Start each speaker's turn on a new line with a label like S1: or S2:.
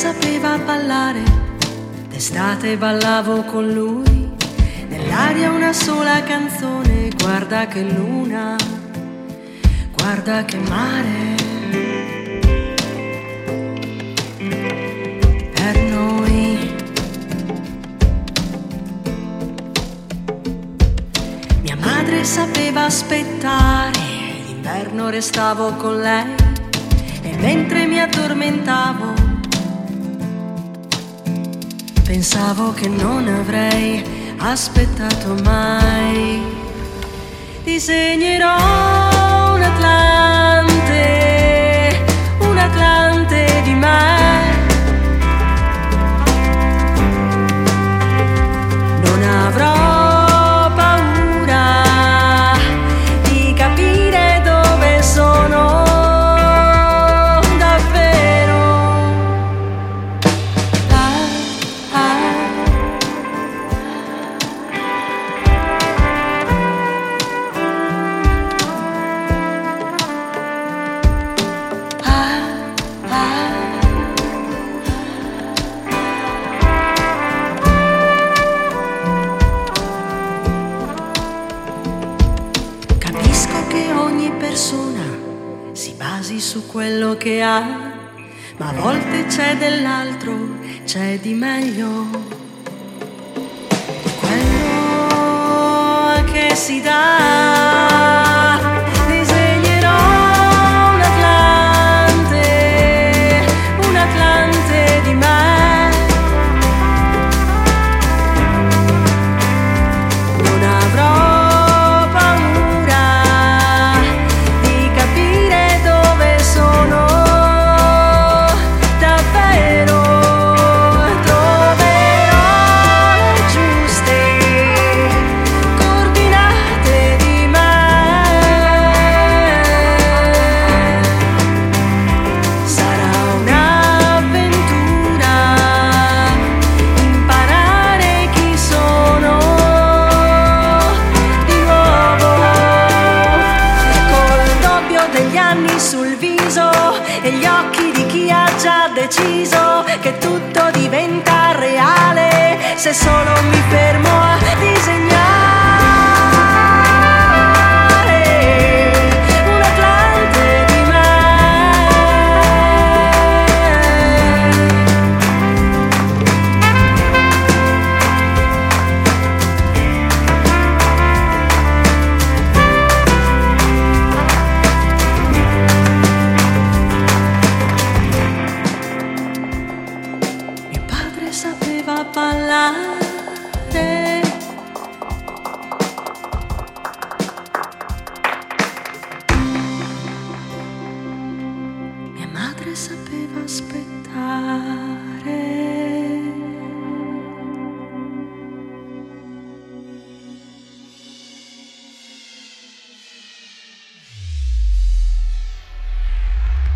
S1: sapeva ballare, d'estate ballavo con lui, nell'aria una sola canzone, guarda che luna, guarda che mare. Per noi. Mia madre sapeva aspettare, l'inverno restavo con lei. E mentre mi addormentavo pensavo che non avrei aspettato mai. Disegnerò un Atlante, persona si basi su quello che ha, ma a volte c'è dell'altro, c'è di meglio. Quello che si dà. Degli anni sul viso e gli occhi di chi ha già deciso che tutto diventa reale se solo sapeva aspettare.